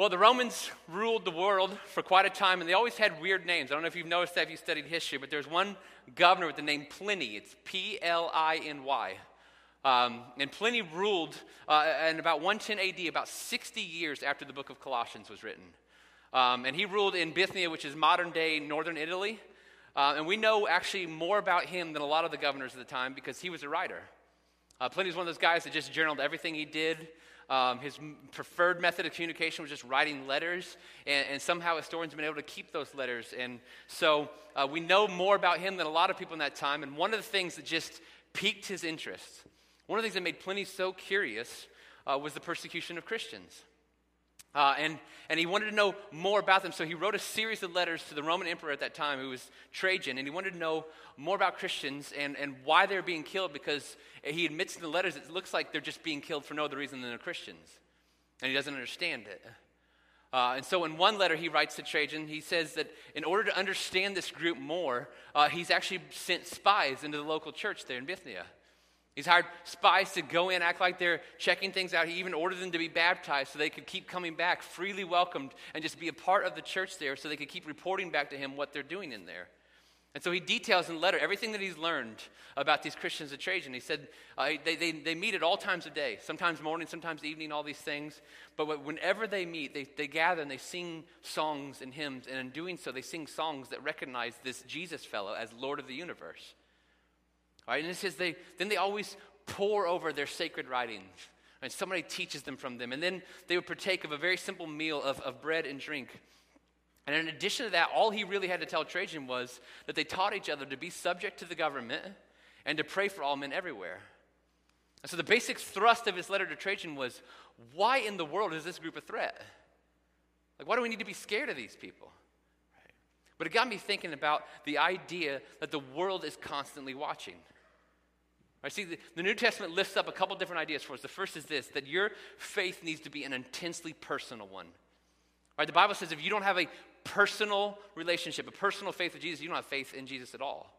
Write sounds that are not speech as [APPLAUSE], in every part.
Well, the Romans ruled the world for quite a time, and they always had weird names. I don't know if you've noticed that if you studied history, but there's one governor with the name Pliny. It's P L I N Y. Um, and Pliny ruled uh, in about 110 AD, about 60 years after the book of Colossians was written. Um, and he ruled in Bithynia, which is modern day northern Italy. Uh, and we know actually more about him than a lot of the governors of the time because he was a writer. Uh, Pliny one of those guys that just journaled everything he did. Um, his preferred method of communication was just writing letters, and, and, somehow historians have been able to keep those letters. And so uh, we know more about him than a lot of people in that time. And one of the things that just piqued his interest, one of the things that made Pliny so curious, uh, was the persecution of Christians. Uh, and, and he wanted to know more about them, so he wrote a series of letters to the Roman emperor at that time, who was Trajan, and he wanted to know more about Christians and, and why they're being killed because he admits in the letters it looks like they're just being killed for no other reason than they're Christians. And he doesn't understand it. Uh, and so, in one letter he writes to Trajan, he says that in order to understand this group more, uh, he's actually sent spies into the local church there in Bithynia. He's hired spies to go in, act like they're checking things out. He even ordered them to be baptized so they could keep coming back, freely welcomed, and just be a part of the church there so they could keep reporting back to him what they're doing in there. And so he details in the letter everything that he's learned about these Christians at Trajan. He said uh, they, they, they meet at all times of day, sometimes morning, sometimes evening, all these things. But whenever they meet, they, they gather and they sing songs and hymns. And in doing so, they sing songs that recognize this Jesus fellow as Lord of the universe. Right, and it says they, then they always pore over their sacred writings. And somebody teaches them from them. And then they would partake of a very simple meal of, of bread and drink. And in addition to that, all he really had to tell Trajan was that they taught each other to be subject to the government and to pray for all men everywhere. And so the basic thrust of his letter to Trajan was why in the world is this group a threat? Like, why do we need to be scared of these people? Right. But it got me thinking about the idea that the world is constantly watching. Right, see, the, the New Testament lifts up a couple different ideas for us. The first is this that your faith needs to be an intensely personal one. Right, the Bible says if you don't have a personal relationship, a personal faith with Jesus, you don't have faith in Jesus at all.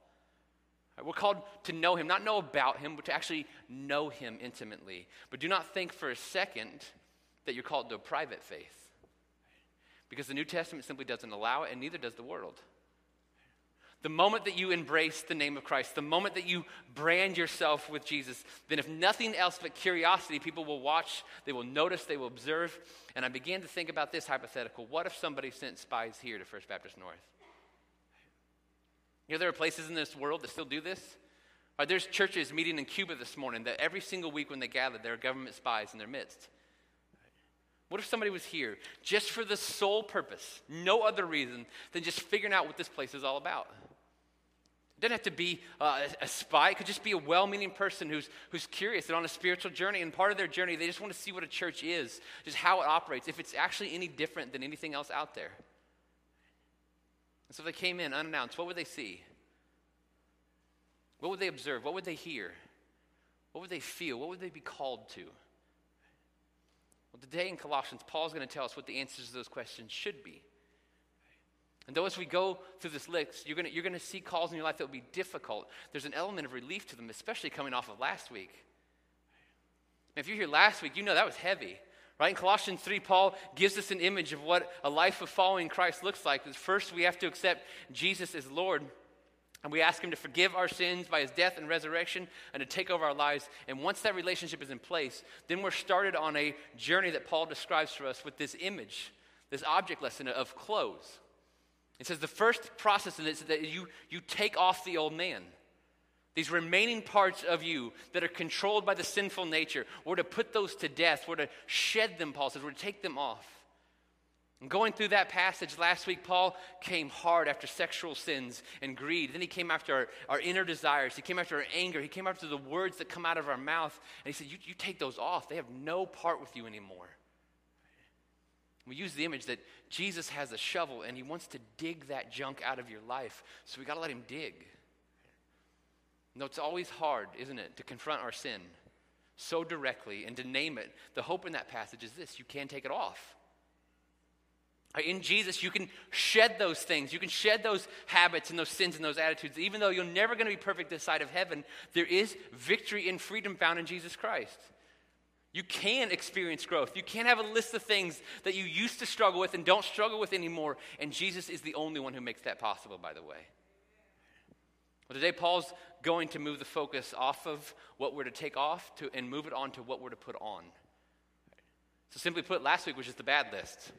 Right, we're called to know him, not know about him, but to actually know him intimately. But do not think for a second that you're called to a private faith. Because the New Testament simply doesn't allow it, and neither does the world. The moment that you embrace the name of Christ, the moment that you brand yourself with Jesus, then if nothing else but curiosity, people will watch, they will notice, they will observe. And I began to think about this hypothetical. What if somebody sent spies here to First Baptist North? You know, there are places in this world that still do this. Right, there's churches meeting in Cuba this morning that every single week when they gather, there are government spies in their midst. What if somebody was here just for the sole purpose, no other reason than just figuring out what this place is all about? It doesn't have to be uh, a spy. It could just be a well meaning person who's, who's curious and on a spiritual journey. And part of their journey, they just want to see what a church is, just how it operates, if it's actually any different than anything else out there. And so if they came in unannounced, what would they see? What would they observe? What would they hear? What would they feel? What would they be called to? Well, today in Colossians, Paul's going to tell us what the answers to those questions should be. And though as we go through this list, you're going you're to see calls in your life that will be difficult. There's an element of relief to them, especially coming off of last week. if you're here last week, you know that was heavy. Right? In Colossians 3, Paul gives us an image of what a life of following Christ looks like. First, we have to accept Jesus as Lord. And we ask him to forgive our sins by his death and resurrection and to take over our lives. And once that relationship is in place, then we're started on a journey that Paul describes for us with this image, this object lesson of clothes. It says the first process in this is that you, you take off the old man. These remaining parts of you that are controlled by the sinful nature, we're to put those to death. We're to shed them, Paul says. We're to take them off. And going through that passage last week, Paul came hard after sexual sins and greed. Then he came after our, our inner desires. He came after our anger. He came after the words that come out of our mouth. And he said, you, you take those off. They have no part with you anymore. We use the image that Jesus has a shovel and he wants to dig that junk out of your life. So we got to let him dig. No, it's always hard, isn't it, to confront our sin so directly and to name it. The hope in that passage is this you can take it off. In Jesus, you can shed those things. You can shed those habits and those sins and those attitudes. Even though you're never going to be perfect this side of heaven, there is victory and freedom found in Jesus Christ. You can experience growth. You can have a list of things that you used to struggle with and don't struggle with anymore. And Jesus is the only one who makes that possible, by the way. Well, today, Paul's going to move the focus off of what we're to take off to, and move it on to what we're to put on. So, simply put, last week was just the bad list.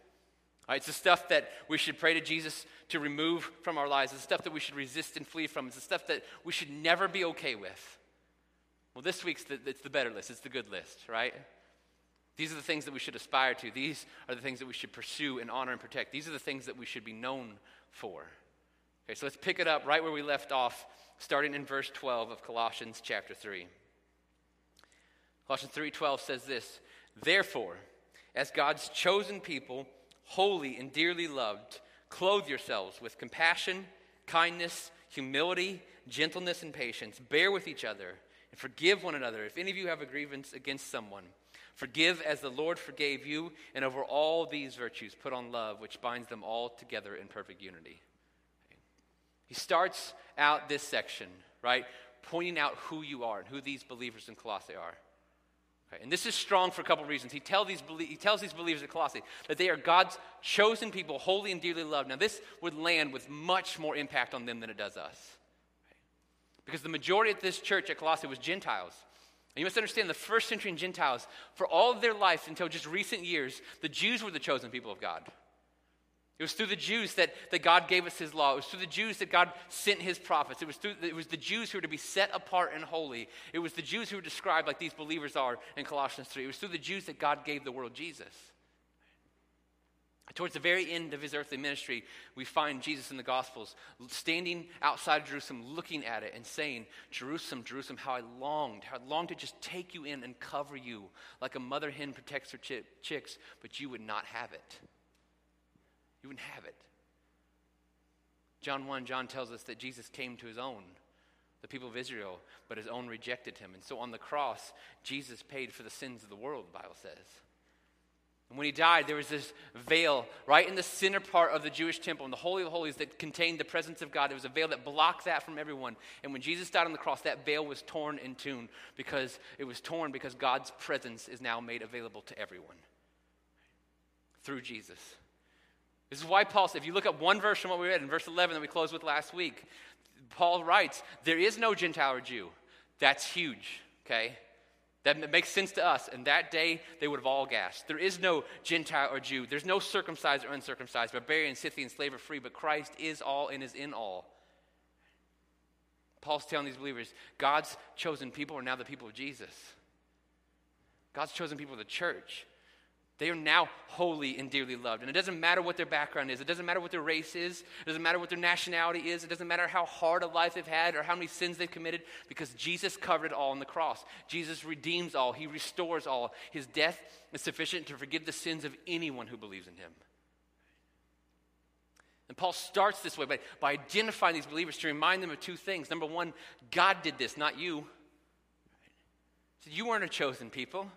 Right, it's the stuff that we should pray to Jesus to remove from our lives. It's the stuff that we should resist and flee from. It's the stuff that we should never be okay with. Well, this week's the, it's the better list. It's the good list, right? These are the things that we should aspire to. These are the things that we should pursue and honor and protect. These are the things that we should be known for. Okay, so let's pick it up right where we left off, starting in verse 12 of Colossians chapter 3. Colossians 3:12 says this, "Therefore, as God's chosen people, holy and dearly loved, clothe yourselves with compassion, kindness, humility, gentleness, and patience. Bear with each other and forgive one another. If any of you have a grievance against someone, forgive as the Lord forgave you, and over all these virtues put on love, which binds them all together in perfect unity. He starts out this section, right, pointing out who you are and who these believers in Colossae are. And this is strong for a couple of reasons. He, tell these, he tells these believers at Colossae that they are God's chosen people, holy and dearly loved. Now, this would land with much more impact on them than it does us. Because the majority of this church at Colossae was Gentiles. And you must understand the first century Gentiles, for all of their life until just recent years, the Jews were the chosen people of God. It was through the Jews that, that God gave us his law. It was through the Jews that God sent his prophets. It was, through, it was the Jews who were to be set apart and holy. It was the Jews who were described like these believers are in Colossians 3. It was through the Jews that God gave the world Jesus. Towards the very end of his earthly ministry, we find Jesus in the Gospels standing outside Jerusalem, looking at it and saying, Jerusalem, Jerusalem, how I longed, how I longed to just take you in and cover you like a mother hen protects her ch- chicks, but you would not have it. You wouldn't have it. John 1, John tells us that Jesus came to his own, the people of Israel, but his own rejected him. And so on the cross, Jesus paid for the sins of the world, the Bible says. And when he died, there was this veil right in the center part of the Jewish temple, in the Holy of Holies that contained the presence of God. There was a veil that blocked that from everyone. And when Jesus died on the cross, that veil was torn in two because it was torn because God's presence is now made available to everyone through Jesus. This is why Paul said, if you look at one verse from what we read in verse 11 that we closed with last week, Paul writes, There is no Gentile or Jew. That's huge, okay? That makes sense to us. And that day, they would have all gasped. There is no Gentile or Jew. There's no circumcised or uncircumcised, barbarian, Scythian, slave or free, but Christ is all and is in all. Paul's telling these believers God's chosen people are now the people of Jesus. God's chosen people the church. They are now holy and dearly loved. And it doesn't matter what their background is, it doesn't matter what their race is, it doesn't matter what their nationality is, it doesn't matter how hard a life they've had or how many sins they've committed, because Jesus covered it all on the cross. Jesus redeems all, He restores all. His death is sufficient to forgive the sins of anyone who believes in Him. And Paul starts this way by, by identifying these believers to remind them of two things. Number one, God did this, not you. So you weren't a chosen people.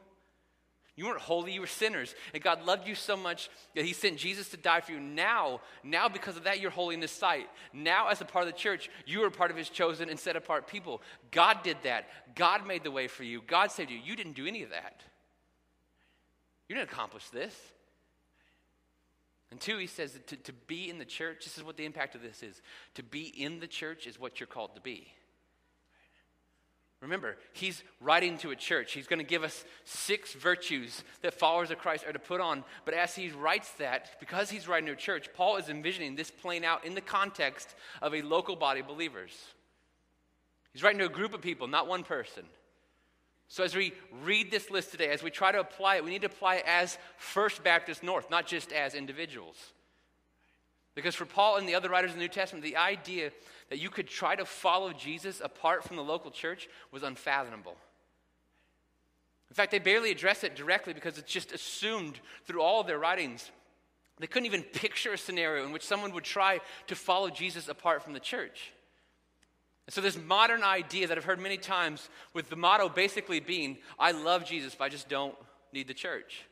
You weren't holy, you were sinners. And God loved you so much that He sent Jesus to die for you. Now, now because of that, you're holy in His sight. Now, as a part of the church, you are part of His chosen and set apart people. God did that. God made the way for you. God saved you. You didn't do any of that. You didn't accomplish this. And two, he says to, to be in the church, this is what the impact of this is. To be in the church is what you're called to be. Remember, he's writing to a church. He's going to give us six virtues that followers of Christ are to put on. But as he writes that, because he's writing to a church, Paul is envisioning this playing out in the context of a local body of believers. He's writing to a group of people, not one person. So as we read this list today, as we try to apply it, we need to apply it as First Baptist North, not just as individuals. Because for Paul and the other writers in the New Testament, the idea that you could try to follow Jesus apart from the local church was unfathomable. In fact, they barely address it directly because it's just assumed through all of their writings. They couldn't even [LAUGHS] picture a scenario in which someone would try to follow Jesus apart from the church. And so, this modern idea that I've heard many times, with the motto basically being, I love Jesus, but I just don't need the church.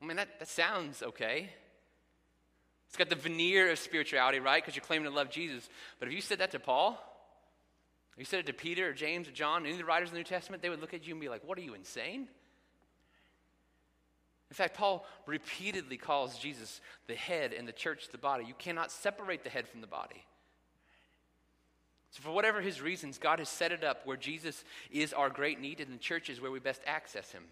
I mean, that, that sounds okay. It's got the veneer of spirituality, right? Because you're claiming to love Jesus. But if you said that to Paul, You said it to Peter or James or John, any of the writers of the New Testament, they would look at you and be like, What are you, insane? In fact, Paul repeatedly calls Jesus the head and the church the body. You cannot separate the head from the body. So, for whatever his reasons, God has set it up where Jesus is our great need and the church is where we best access him.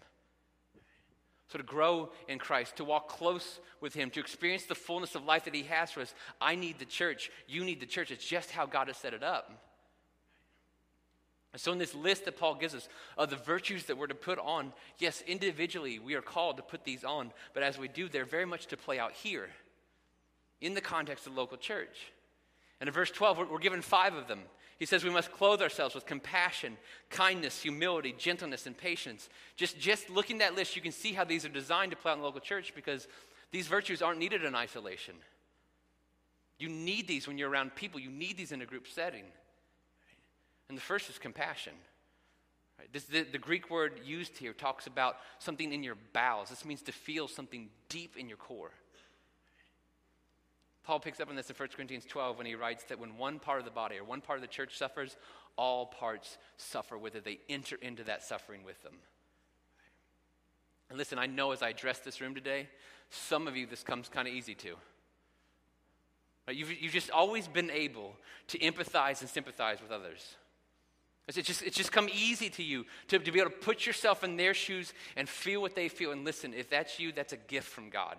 So, to grow in Christ, to walk close with him, to experience the fullness of life that he has for us, I need the church. You need the church. It's just how God has set it up. So, in this list that Paul gives us of the virtues that we're to put on, yes, individually we are called to put these on, but as we do, they're very much to play out here in the context of the local church. And in verse 12, we're, given five of them. He says we must clothe ourselves with compassion, kindness, humility, gentleness, and patience. Just, just looking at that list, you can see how these are designed to play out in the local church because these virtues aren't needed in isolation. You need these when you're around people, you need these in a group setting. And the first is compassion. This, the, the Greek word used here talks about something in your bowels. This means to feel something deep in your core. Paul picks up on this in 1 Corinthians 12 when he writes that when one part of the body or one part of the church suffers, all parts suffer it. They enter into that suffering with them. And listen, I know as I address this room today, some of you this comes kind of easy to. You've, you've just always been able to empathize and sympathize with others. It's just, it's just come easy to you to, to be able to put yourself in their shoes and feel what they feel. And listen, if that's you, that's a gift from God.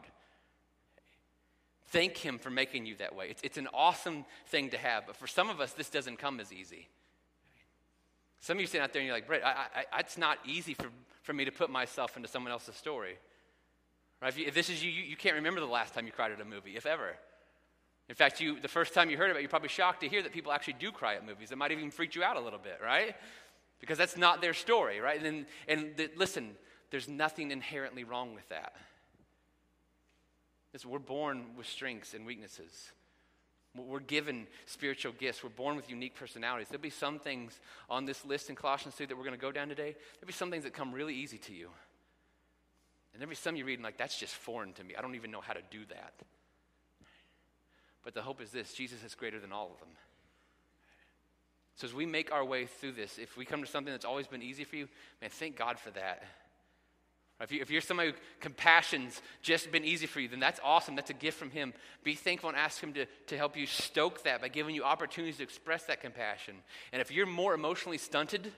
Thank Him for making you that way. It's, it's an awesome thing to have. But for some of us, this doesn't come as easy. Some of you stand out there and you're like, Brett, I, I, it's not easy for, for me to put myself into someone else's story. Right? If, you, if this is you, you, you can't remember the last time you cried at a movie, if ever. In fact, you, the first time you heard about it, you're probably shocked to hear that people actually do cry at movies. It might even freak you out a little bit, right? Because that's not their story, right? And, and the, listen, there's nothing inherently wrong with that. Listen, we're born with strengths and weaknesses. We're given spiritual gifts. We're born with unique personalities. There'll be some things on this list in Colossians 2 that we're going to go down today. There'll be some things that come really easy to you. And there'll be some you read and like, that's just foreign to me. I don't even know how to do that. But the hope is this Jesus is greater than all of them. So as we make our way through this, if we come to something that's always been easy for you, man, thank God for that. If, you, you're somebody who compassion's just been easy for you, then that's awesome. That's a gift from Him. Be thankful and ask Him to, to help you stoke that by giving you opportunities to express that compassion. And if you're more emotionally stunted,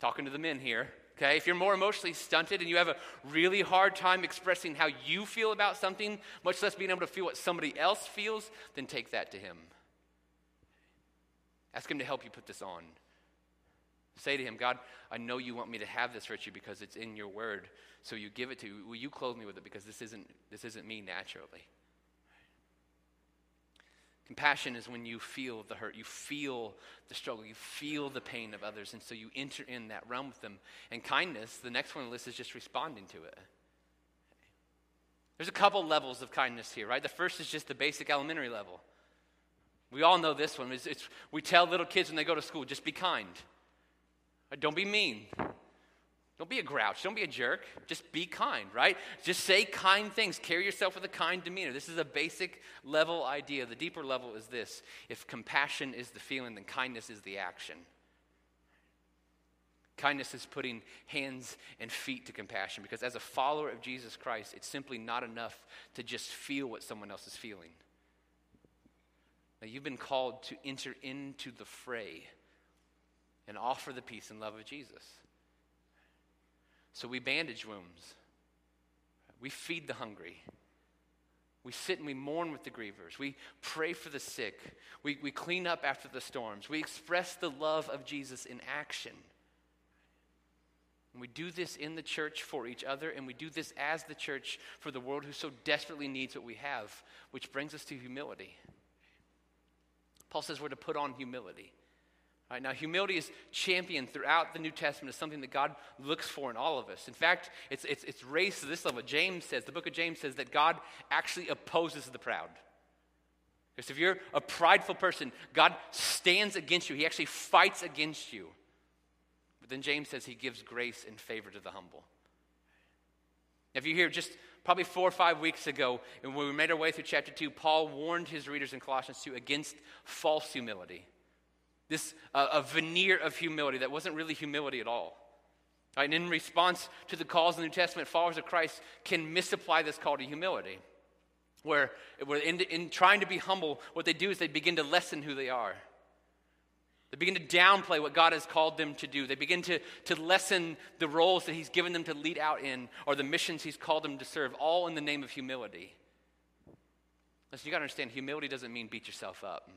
talking to the men here, Okay, if you're more emotionally stunted and you have a really hard time expressing how you feel about something, much less being able to feel what somebody else feels, then take that to Him. Ask Him to help you put this on. Say to Him, God, I know you want me to have this virtue because it's in your word, so you give it to me. Will you clothe me with it because this isn't, this isn't me naturally? Compassion is when you feel the hurt, you feel the struggle, you feel the pain of others, and so you enter in that realm with them. And kindness, the next one on the list is just responding to it. There's a couple levels of kindness here, right? The first is just the basic elementary level. We all know this one. It's, it's, we tell little kids when they go to school, just be kind. Uh, don't be mean. Don't be a grouch. Don't be a jerk. Just be kind, right? Just say kind things. Carry yourself with a kind demeanor. This is a basic level idea. The deeper level is this if compassion is the feeling, then kindness is the action. Kindness is putting hands and feet to compassion because as a follower of Jesus Christ, it's simply not enough to just feel what someone else is feeling. Now, you've been called to enter into the fray and offer the peace and love of Jesus. So we bandage wounds, we feed the hungry. We sit and we mourn with the grievers. We pray for the sick. We, we clean up after the storms. We express the love of Jesus in action. And we do this in the church for each other, and we do this as the church for the world who so desperately needs what we have, which brings us to humility. Paul says we're to put on humility. Right, now, humility is championed throughout the New Testament as something that God looks for in all of us. In fact, it's, it's, it's raised to this level. James says, the book of James says that God actually opposes the proud. Because if you're a prideful person, God stands against you, He actually fights against you. But then James says He gives grace and favor to the humble. If you hear just probably four or five weeks ago, and when we made our way through chapter 2, Paul warned his readers in Colossians 2 against false humility. This uh, a veneer of humility that wasn't really humility at all. Right? And in response to the calls in the New Testament, followers of Christ can misapply this call to humility. Where, where in, in trying to be humble, what they do is they begin to lessen who they are. They begin to downplay what God has called them to do. They begin to, to lessen the roles that He's given them to lead out in or the missions He's called them to serve, all in the name of humility. Listen, you got to understand humility doesn't mean beat yourself up.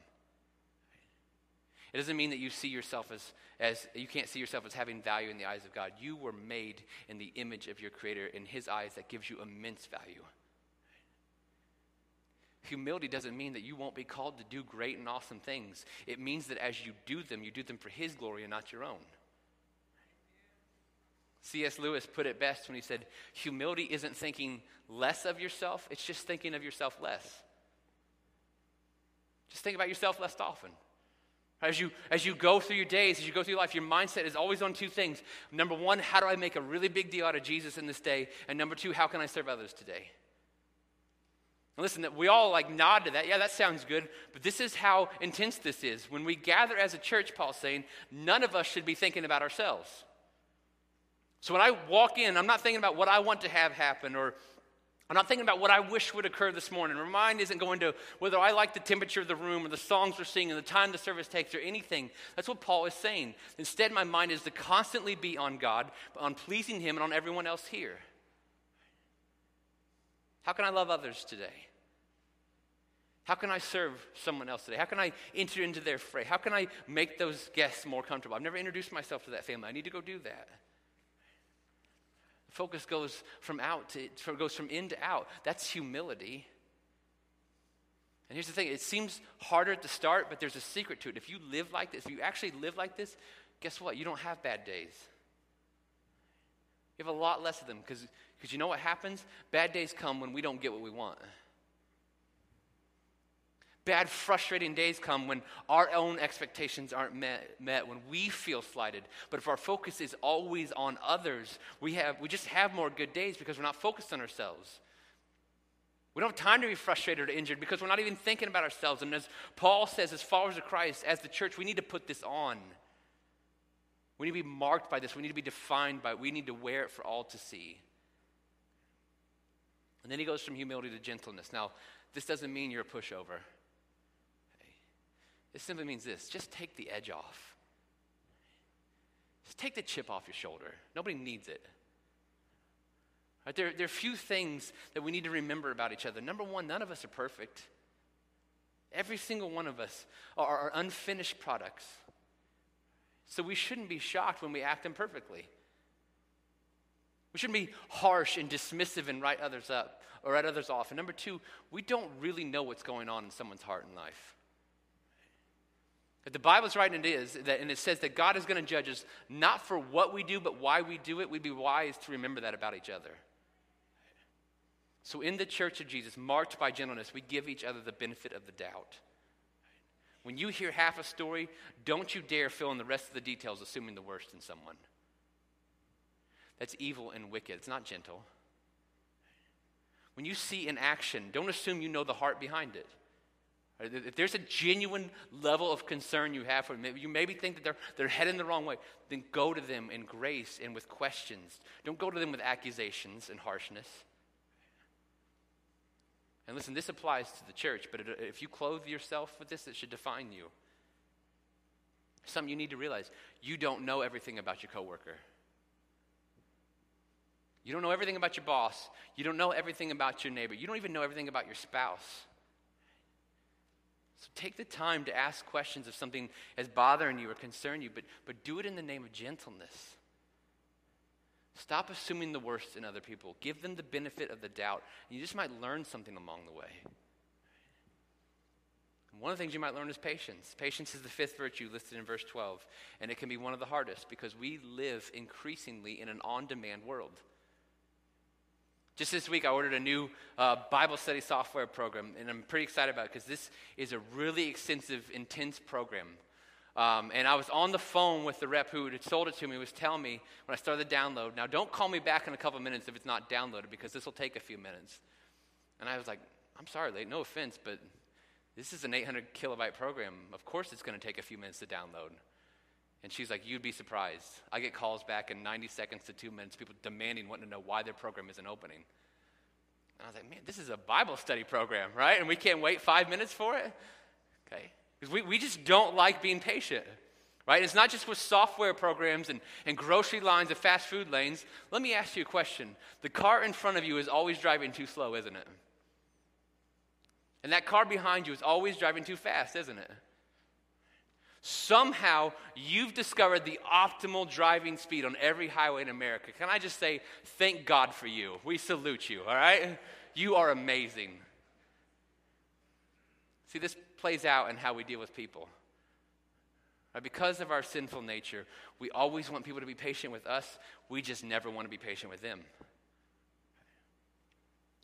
It doesn't mean that you see yourself as, as you can't see yourself as having value in the eyes of God. You were made in the image of your Creator. In His eyes, that gives you immense value. Humility doesn't mean that you won't be called to do great and awesome things. It means that as you do them, you do them for His glory and not your own. C.S. Lewis put it best when he said, Humility isn't thinking less of yourself, it's just thinking of yourself less. Just think about yourself less often. As you, as you go through your days, as you go through your life, your mindset is always on two things. Number one, how do I make a really big deal out of Jesus in this day? And number two, how can I serve others today? And listen, we all like nod to that. Yeah, that sounds good. But this is how intense this is. When we gather as a church, Paul's saying, none of us should be thinking about ourselves. So when I walk in, I'm not thinking about what I want to have happen or I'm not thinking about what I wish would occur this morning. My mind isn't going to whether I like the temperature of the room or the songs we're singing, or the time the service takes, or anything. That's what Paul is saying. Instead, my mind is to constantly be on God, on pleasing Him, and on everyone else here. How can I love others today? How can I serve someone else today? How can I enter into their fray? How can I make those guests more comfortable? I've never introduced myself to that family. I need to go do that. Focus goes from out to goes from in to out. That's humility. And here's the thing, it seems harder at the start, but there's a secret to it. If you live like this, if you actually live like this, guess what? You don't have bad days. You have a lot less of them because you know what happens? Bad days come when we don't get what we want. Bad, frustrating days come when our own expectations aren't met, met, when we feel slighted. But if our focus is always on others, we, have, we just have more good days because we're not focused on ourselves. We don't have time to be frustrated or injured because we're not even thinking about ourselves. And as Paul says, as followers of Christ, as the church, we need to put this on. We need to be marked by this. We need to be defined by it. We need to wear it for all to see. And then he goes from humility to gentleness. Now, this doesn't mean you're a pushover. It simply means this just take the edge off. Just take the chip off your shoulder. Nobody needs it. Right? There, there are a few things that we need to remember about each other. Number one, none of us are perfect. Every single one of us are, are unfinished products. So we shouldn't be shocked when we act imperfectly. We shouldn't be harsh and dismissive and write others up or write others off. And number two, we don't really know what's going on in someone's heart and life. If the Bible's right, and it is, that, and it says that God is going to judge us not for what we do, but why we do it, we'd be wise to remember that about each other. So, in the church of Jesus, marked by gentleness, we give each other the benefit of the doubt. When you hear half a story, don't you dare fill in the rest of the details, assuming the worst in someone. That's evil and wicked. It's not gentle. When you see an action, don't assume you know the heart behind it. If there's a genuine level of concern you have for them, you maybe think that they're, they're heading the wrong way, then go to them in grace and with questions. Don't go to them with accusations and harshness. And listen, this applies to the church, but if you clothe yourself with this, it should define you. Something you need to realize you don't know everything about your coworker. You don't know everything about your boss. You don't know everything about your neighbor. You don't even know everything about your spouse. So take the time to ask questions if something is bothering you or concerning you, but, but do it in the name of gentleness. Stop assuming the worst in other people. Give them the benefit of the doubt. And you just might learn something along the way. one of the things you might learn is patience. Patience is the fifth virtue listed in verse 12, and it can be one of the hardest because we live increasingly in an on demand world. Just this week, I ordered a new uh, Bible study software program, and I'm pretty excited about it because this is a really extensive, intense program. Um, and I was on the phone with the rep who had sold it to me, was telling me when I started the download, now don't call me back in a couple minutes if it's not downloaded because this will take a few minutes. And I was like, I'm sorry, late, no offense, but This is an 800 kilobyte program. Of course, it's going to take a few minutes to download. And she's like, You'd be surprised. I get calls back in 90 seconds to two minutes, people demanding, wanting to know why their program isn't opening. And I was like, Man, this is a Bible study program, right? And we can't wait five minutes for it? Okay. Because we, we just don't like being patient, right? It's not just with software programs and, and grocery lines and fast food lanes. Let me ask you a question. The car in front of you is always driving too slow, isn't it? And that car behind you is always driving too fast, isn't it? Somehow you've discovered the optimal driving speed on every highway in America. Can I just say, thank God for you? We salute you, all right? You are amazing. See, this plays out in how we deal with people. Because of our sinful nature, we always want people to be patient with us. We just never want to be patient with them.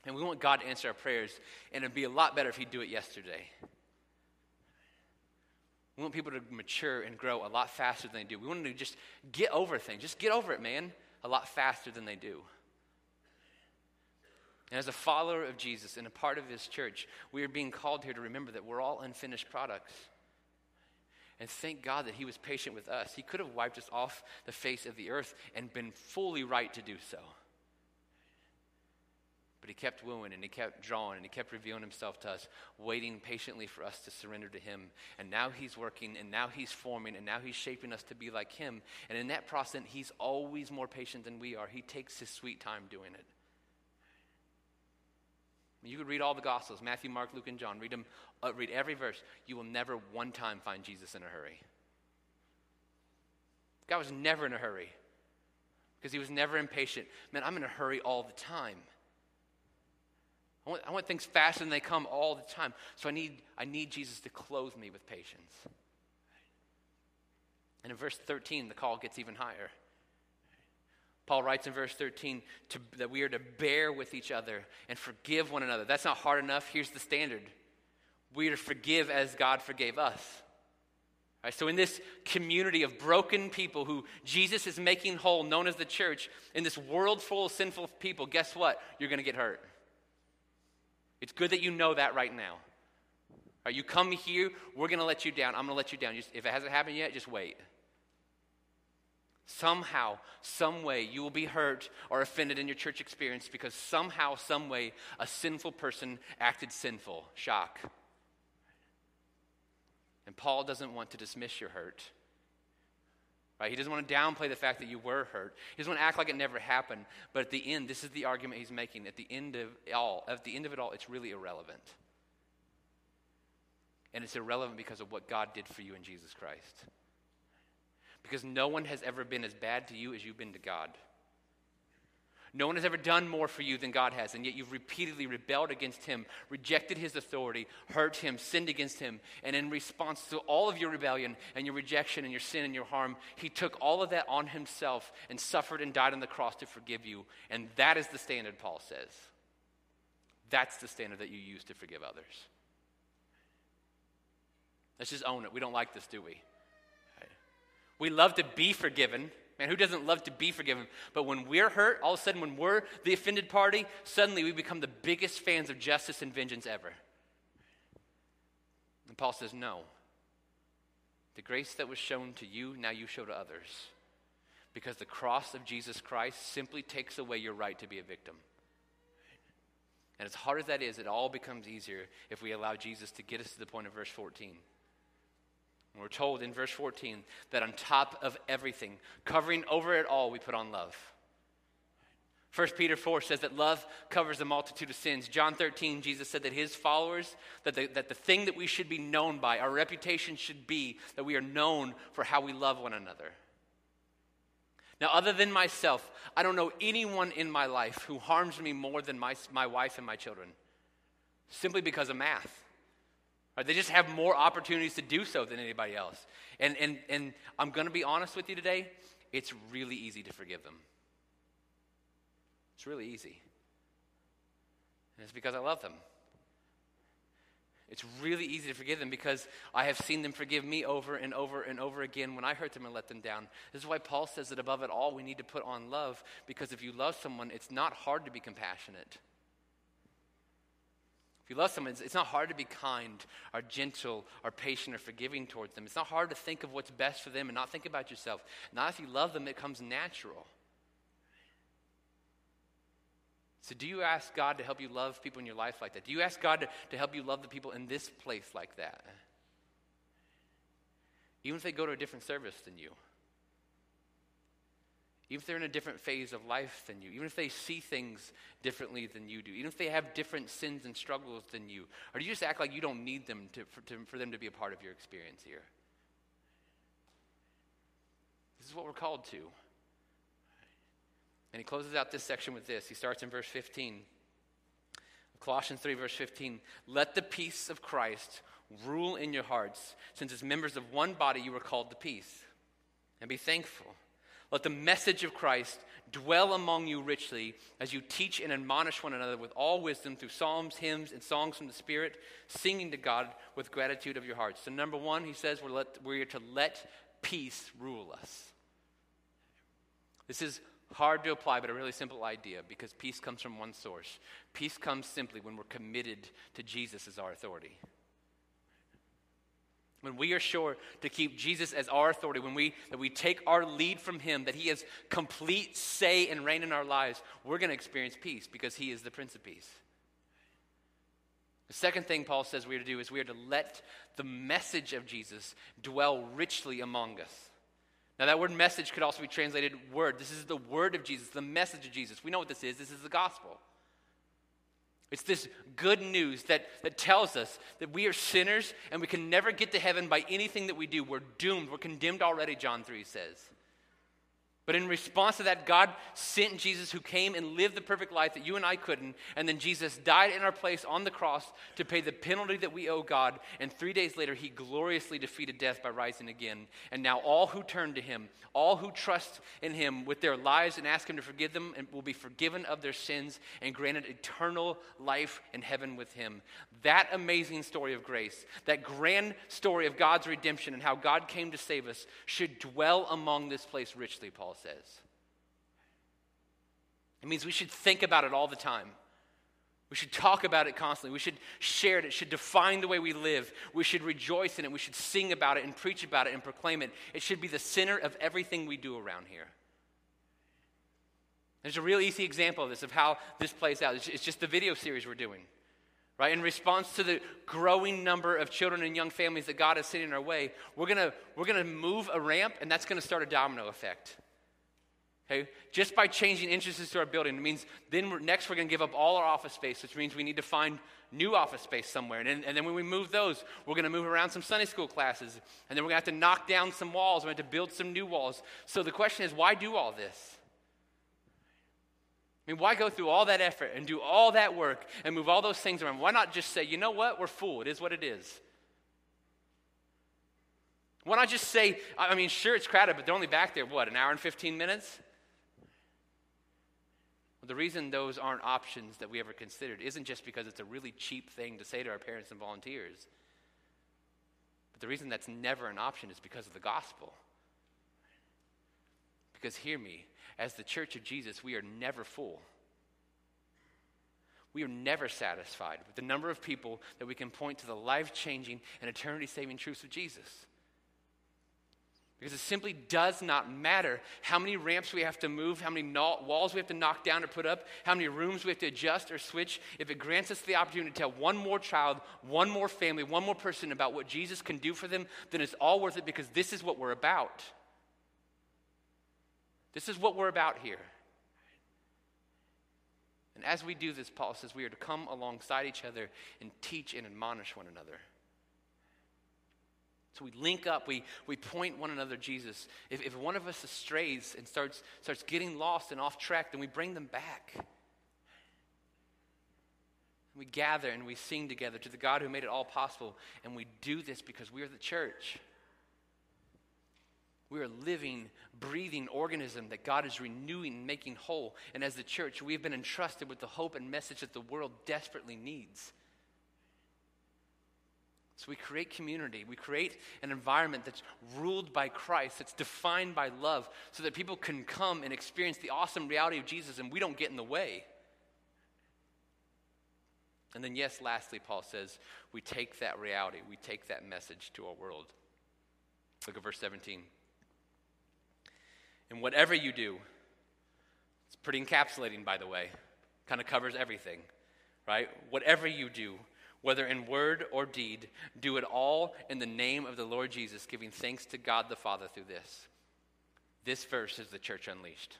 And we want God to answer our prayers, and it'd be a lot better if He'd do it yesterday. We want people to mature and grow a lot faster than they do. We want them to just get over things. Just get over it, man, a lot faster than they do. And as a follower of Jesus and a part of his church, we are being called here to remember that we're all unfinished products. And thank God that he was patient with us. He could have wiped us off the face of the earth and been fully right to do so. But he kept wooing and he kept drawing and he kept revealing himself to us, waiting patiently for us to surrender to him. And now he's working and now he's forming and now he's shaping us to be like him. And in that process, he's always more patient than we are. He takes his sweet time doing it. You could read all the Gospels Matthew, Mark, Luke, and John. Read them, uh, read every verse. You will never one time find Jesus in a hurry. God was never in a hurry because he was never impatient. Man, I'm in a hurry all the time. I want, I want things faster than they come all the time. So I need, I need Jesus to clothe me with patience. And in verse 13, the call gets even higher. Paul writes in verse 13 to, that we are to bear with each other and forgive one another. That's not hard enough. Here's the standard we are to forgive as God forgave us. Right, so, in this community of broken people who Jesus is making whole, known as the church, in this world full of sinful people, guess what? You're going to get hurt. It's good that you know that right now. Right, you come here, we're going to let you down. I'm going to let you down. Just, if it hasn't happened yet, just wait. Somehow, some way, you will be hurt or offended in your church experience because somehow, some way, a sinful person acted sinful. Shock. And Paul doesn't want to dismiss your hurt. Right? He doesn't want to downplay the fact that you were hurt. He doesn't want to act like it never happened. But at the end, this is the argument he's making. At the end of all, at the end of it all, it's really irrelevant. And it's irrelevant because of what God did for you in Jesus Christ. Because no one has ever been as bad to you as you've been to God. No one has ever done more for you than God has, and yet you've repeatedly rebelled against Him, rejected His authority, hurt Him, sinned against Him. And in response to all of your rebellion and your rejection and your sin and your harm, He took all of that on Himself and suffered and died on the cross to forgive you. And that is the standard, Paul says. That's the standard that you use to forgive others. Let's just own it. We don't like this, do we? We love to be forgiven. Man, who doesn't love to be forgiven? But when we're hurt, all of a sudden, when we're the offended party, suddenly we become the biggest fans of justice and vengeance ever. And Paul says, No. The grace that was shown to you, now you show to others. Because the cross of Jesus Christ simply takes away your right to be a victim. And as hard as that is, it all becomes easier if we allow Jesus to get us to the point of verse 14. We're told in verse 14 that on top of everything, covering over it all, we put on love. 1 Peter 4 says that love covers a multitude of sins. John 13, Jesus said that his followers, that the, that the thing that we should be known by, our reputation should be that we are known for how we love one another. Now, other than myself, I don't know anyone in my life who harms me more than my, my wife and my children, simply because of math. They just have more opportunities to do so than anybody else. And, and, and I'm going to be honest with you today, it's really easy to forgive them. It's really easy. And it's because I love them. It's really easy to forgive them because I have seen them forgive me over and over and over again when I hurt them and let them down. This is why Paul says that above it all, we need to put on love because if you love someone, it's not hard to be compassionate you love someone, it's, not hard to be kind or gentle or patient or forgiving towards them. It's not hard to think of what's best for them and not think about yourself. Not if you love them, it comes natural. So, do you ask God to help you love people in your life like that? Do you ask God to, to help you love the people in this place like that? Even if they go to a different service than you even if they're in a different phase of life than you, even if they see things differently than you do, even if they have different sins and struggles than you, or do you just act like you don't need them to, for, to, for them to be a part of your experience here? This is what we're called to. And he closes out this section with this. He starts in verse 15. Colossians 3, verse 15. Let the peace of Christ rule in your hearts, since as members of one body you were called to peace. And be thankful. Let the message of Christ dwell among you richly as you teach and admonish one another with all wisdom through psalms, hymns, and songs from the Spirit, singing to God with gratitude of your hearts. So, number one, he says we're, let, we're to let peace rule us. This is hard to apply, but a really simple idea because peace comes from one source. Peace comes simply when we're committed to Jesus as our authority. When we are sure to keep Jesus as our authority, when we, that we take our lead from Him, that He has complete say and reign in our lives, we're going to experience peace because He is the Prince of Peace. The second thing Paul says we are to do is we are to let the message of Jesus dwell richly among us. Now, that word message could also be translated word. This is the word of Jesus, the message of Jesus. We know what this is. This is the gospel. It's this good news that, that tells us that we are sinners and we can never get to heaven by anything that we do. We're doomed. We're condemned already, John 3 says. But in response to that, God sent Jesus who came and lived the perfect life that you and I couldn't. And then Jesus died in our place on the cross to pay the penalty that we owe God. And three days later, he gloriously defeated death by rising again. And now all who turn to him, all who trust in him with their lives and ask him to forgive them, will be forgiven of their sins and granted eternal life in heaven with him. That amazing story of grace, that grand story of God's redemption and how God came to save us, should dwell among this place richly, Paul Paul says. It means we should think about it all the time. We should talk about it constantly. We should share it. It should define the way we live. We should rejoice in it. We should sing about it and preach about it and proclaim it. It should be the center of everything we do around here. There's a real easy example of this, of how this plays out. It's just the video series we're doing. Right? In response to the growing number of children and young families that God is sending our way, we're going we're gonna move a ramp, and that's going to start a domino effect. Okay? Just by changing entrances to our building, it means then we're, next we're going to give up all our office space, which means we need to find new office space somewhere. And, and then when we move those, we're going to move around some Sunday school classes. And then we're going to have to knock down some walls. We're going to have to build some new walls. So the question is, why do all this? I mean, why go through all that effort and do all that work and move all those things around? Why not just say, you know what? We're full. It is what it is. Why not just say, I mean, sure, it's crowded, but they're only back there, what, an hour and 15 minutes? Well, the reason those aren't options that we ever considered isn't just because it's a really cheap thing to say to our parents and volunteers. But the reason that's never an option is because of the gospel. Because hear me, as the church of Jesus, we are never full. We are never satisfied with the number of people that we can point to the life changing and eternity saving truths of Jesus. Because it simply does not matter how many ramps we have to move, how many walls we have to knock down or put up, how many rooms we have to adjust or switch. If it grants us the opportunity to tell one more child, one more family, one more person about what Jesus can do for them, then it's all worth it because this is what we're about. This is what we're about here. And as we do this, Paul says we are to come alongside each other and teach and admonish one another. So we link up, we, we point one another Jesus. If, if one of us strays and starts, starts getting lost and off track, then we bring them back. We gather and we sing together to the God who made it all possible. And we do this because we are the church. We are a living, breathing organism that God is renewing, and making whole. And as the church, we have been entrusted with the hope and message that the world desperately needs. So we create community. We create an environment that's ruled by Christ, that's defined by love, so that people can come and experience the awesome reality of Jesus and we don't get in the way. And then, yes, lastly, Paul says, we take that reality, we take that message to our world. Look at verse 17. And whatever you do, it's pretty encapsulating, by the way, kind of covers everything, right? Whatever you do, whether in word or deed, do it all in the name of the Lord Jesus, giving thanks to God the Father through this. This verse is the church unleashed.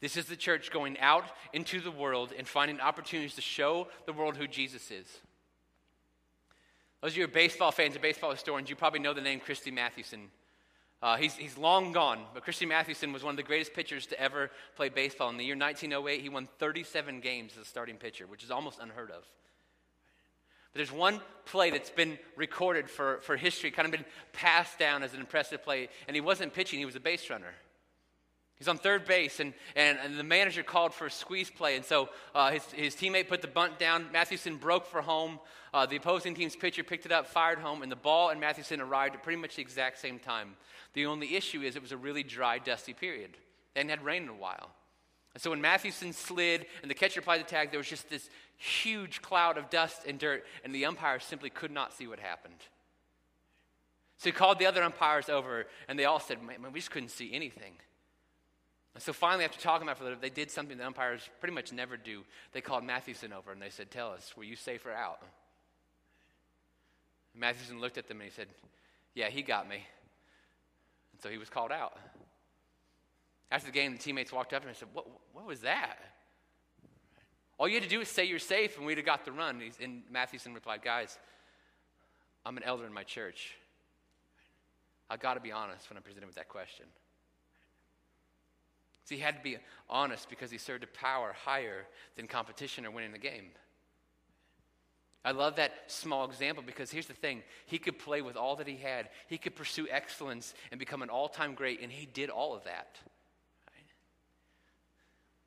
This is the church going out into the world and finding opportunities to show the world who Jesus is. Those of you who are baseball fans and baseball historians, you probably know the name Christy Mathewson. Uh, he's, he's long gone, but Christy Mathewson was one of the greatest pitchers to ever play baseball. In the year 1908, he won 37 games as a starting pitcher, which is almost unheard of. But there's one play that's been recorded for, for history, kind of been passed down as an impressive play, and he wasn't pitching, he was a base runner. He's on third base, and, and, and the manager called for a squeeze play. And so uh, his, his teammate put the bunt down. Mathewson broke for home. Uh, the opposing team's pitcher picked it up, fired home, and the ball and Mathewson arrived at pretty much the exact same time. The only issue is it was a really dry, dusty period. They hadn't had rain in a while. And so when Mathewson slid and the catcher applied the tag, there was just this huge cloud of dust and dirt, and the umpire simply could not see what happened. So he called the other umpires over, and they all said, Man, we just couldn't see anything. So finally, after talking about it for a little, they did something the umpires pretty much never do. They called Mathewson over and they said, Tell us, were you safe or out? And Mathewson looked at them and he said, Yeah, he got me. And so he was called out. After the game, the teammates walked up to him and said, What, what was that? All you had to do was say you're safe and we'd have got the run. And Mathewson replied, Guys, I'm an elder in my church. I've got to be honest when I'm presented with that question. He had to be honest because he served a power higher than competition or winning the game. I love that small example because here's the thing he could play with all that he had, he could pursue excellence and become an all time great, and he did all of that.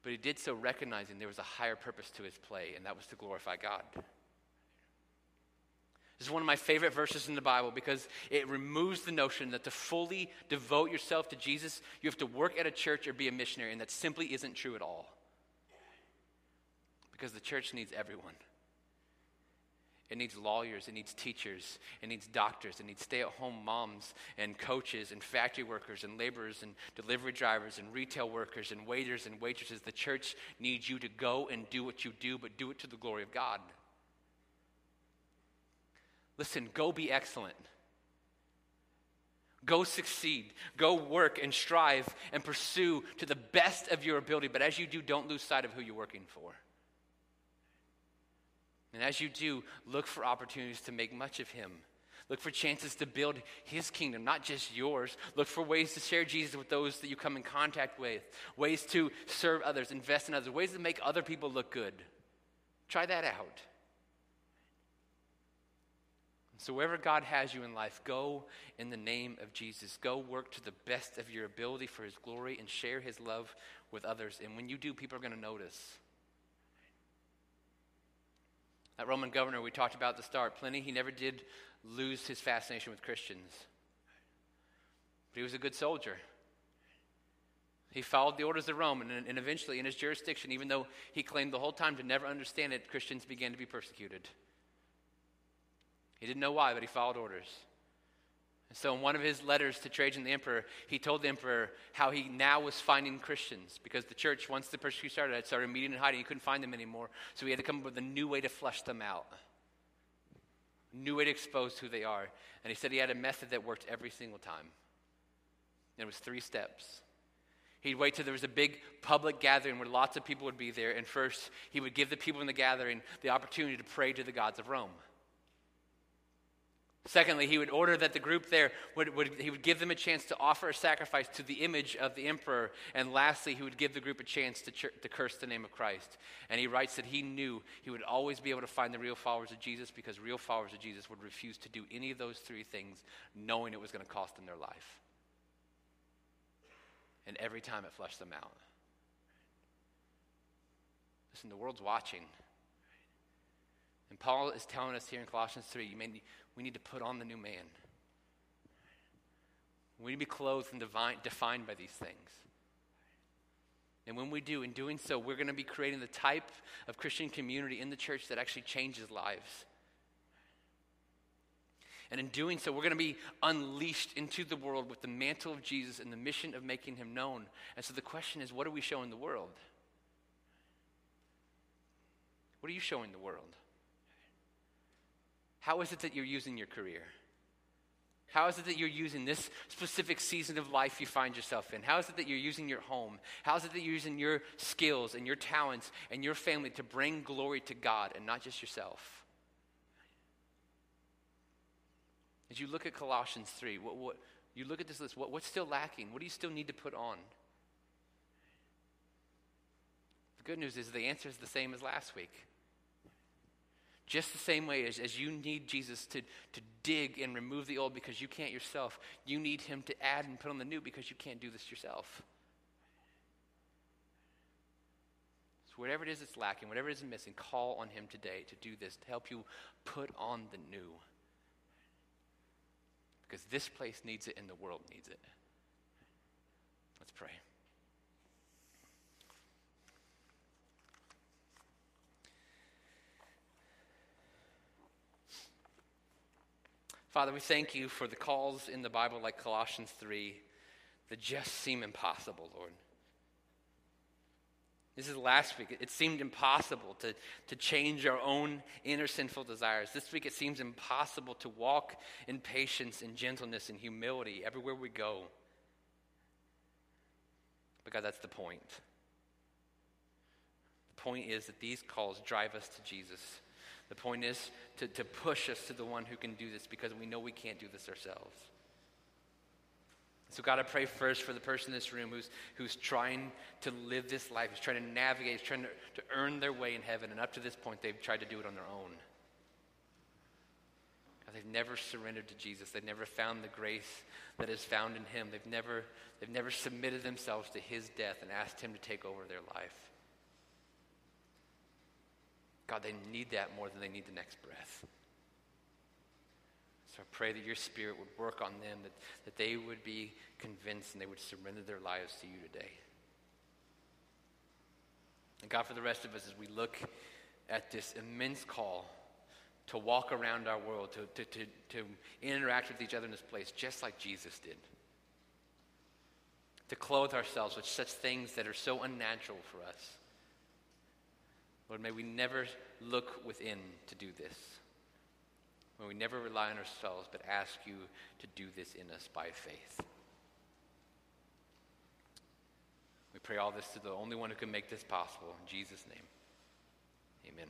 But he did so recognizing there was a higher purpose to his play, and that was to glorify God. This is one of my favorite verses in the Bible because it removes the notion that to fully devote yourself to Jesus, you have to work at a church or be a missionary, and that simply isn't true at all. Because the church needs everyone. It needs lawyers, it needs teachers, it needs doctors, it needs stay at home moms and coaches and factory workers and laborers and delivery drivers and retail workers and waiters and waitresses. The church needs you to go and do what you do, but do it to the glory of God. Listen, go be excellent. Go succeed. Go work and strive and pursue to the best of your ability. But as you do, don't lose sight of who you're working for. And as you do, look for opportunities to make much of Him. Look for chances to build His kingdom, not just yours. Look for ways to share Jesus with those that you come in contact with, ways to serve others, invest in others, ways to make other people look good. Try that out. So, wherever God has you in life, go in the name of Jesus. Go work to the best of your ability for His glory and share His love with others. And when you do, people are going to notice. That Roman governor we talked about at the start, Pliny, he never did lose his fascination with Christians. But he was a good soldier. He followed the orders of Rome, and, and eventually, in his jurisdiction, even though he claimed the whole time to never understand it, Christians began to be persecuted. He didn't know why, but he followed orders. And so, in one of his letters to Trajan the emperor, he told the emperor how he now was finding Christians because the church, once the persecution started, had started meeting and hiding. He couldn't find them anymore. So, he had to come up with a new way to flush them out, a new way to expose who they are. And he said he had a method that worked every single time. And it was three steps. He'd wait till there was a big public gathering where lots of people would be there. And first, he would give the people in the gathering the opportunity to pray to the gods of Rome. Secondly, he would order that the group there would, would, he would give them a chance to offer a sacrifice to the image of the emperor. And lastly, he would give the group a chance to, to curse the name of Christ. And he writes that he knew he would always be able to find the real followers of Jesus because real followers of Jesus would refuse to do any of those three things, knowing it was going to cost them their life. And every time it flushed them out. Listen, the world's watching. And Paul is telling us here in Colossians 3 you may, we need to put on the new man. We need to be clothed and divine, defined by these things. And when we do, in doing so, we're going to be creating the type of Christian community in the church that actually changes lives. And in doing so, we're going to be unleashed into the world with the mantle of Jesus and the mission of making him known. And so the question is what are we showing the world? What are you showing the world? How is it that you're using your career? How is it that you're using this specific season of life you find yourself in? How is it that you're using your home? How is it that you're using your skills and your talents and your family to bring glory to God and not just yourself? As you look at Colossians 3, what, what, you look at this list, what, what's still lacking? What do you still need to put on? The good news is the answer is the same as last week. Just the same way as, as you need Jesus to, to dig and remove the old because you can't yourself, you need him to add and put on the new because you can't do this yourself. So, whatever it is that's lacking, whatever it is missing, call on him today to do this, to help you put on the new because this place needs it and the world needs it. Let's pray. Father, we thank you for the calls in the Bible like Colossians 3 that just seem impossible, Lord. This is last week. It seemed impossible to, to change our own inner sinful desires. This week, it seems impossible to walk in patience and gentleness and humility everywhere we go. Because that's the point. The point is that these calls drive us to Jesus. The point is to, to push us to the one who can do this because we know we can't do this ourselves. So, God, I pray first for the person in this room who's, who's trying to live this life, who's trying to navigate, who's trying to, to earn their way in heaven. And up to this point, they've tried to do it on their own. God, they've never surrendered to Jesus. They've never found the grace that is found in Him. They've never, they've never submitted themselves to His death and asked Him to take over their life. God, they need that more than they need the next breath. So I pray that your spirit would work on them, that, that they would be convinced and they would surrender their lives to you today. And God, for the rest of us, as we look at this immense call to walk around our world, to, to, to, to interact with each other in this place, just like Jesus did. To clothe ourselves with such things that are so unnatural for us. Lord, may we never look within to do this when we never rely on ourselves, but ask you to do this in us by faith. We pray all this to the only one who can make this possible. In Jesus' name, amen.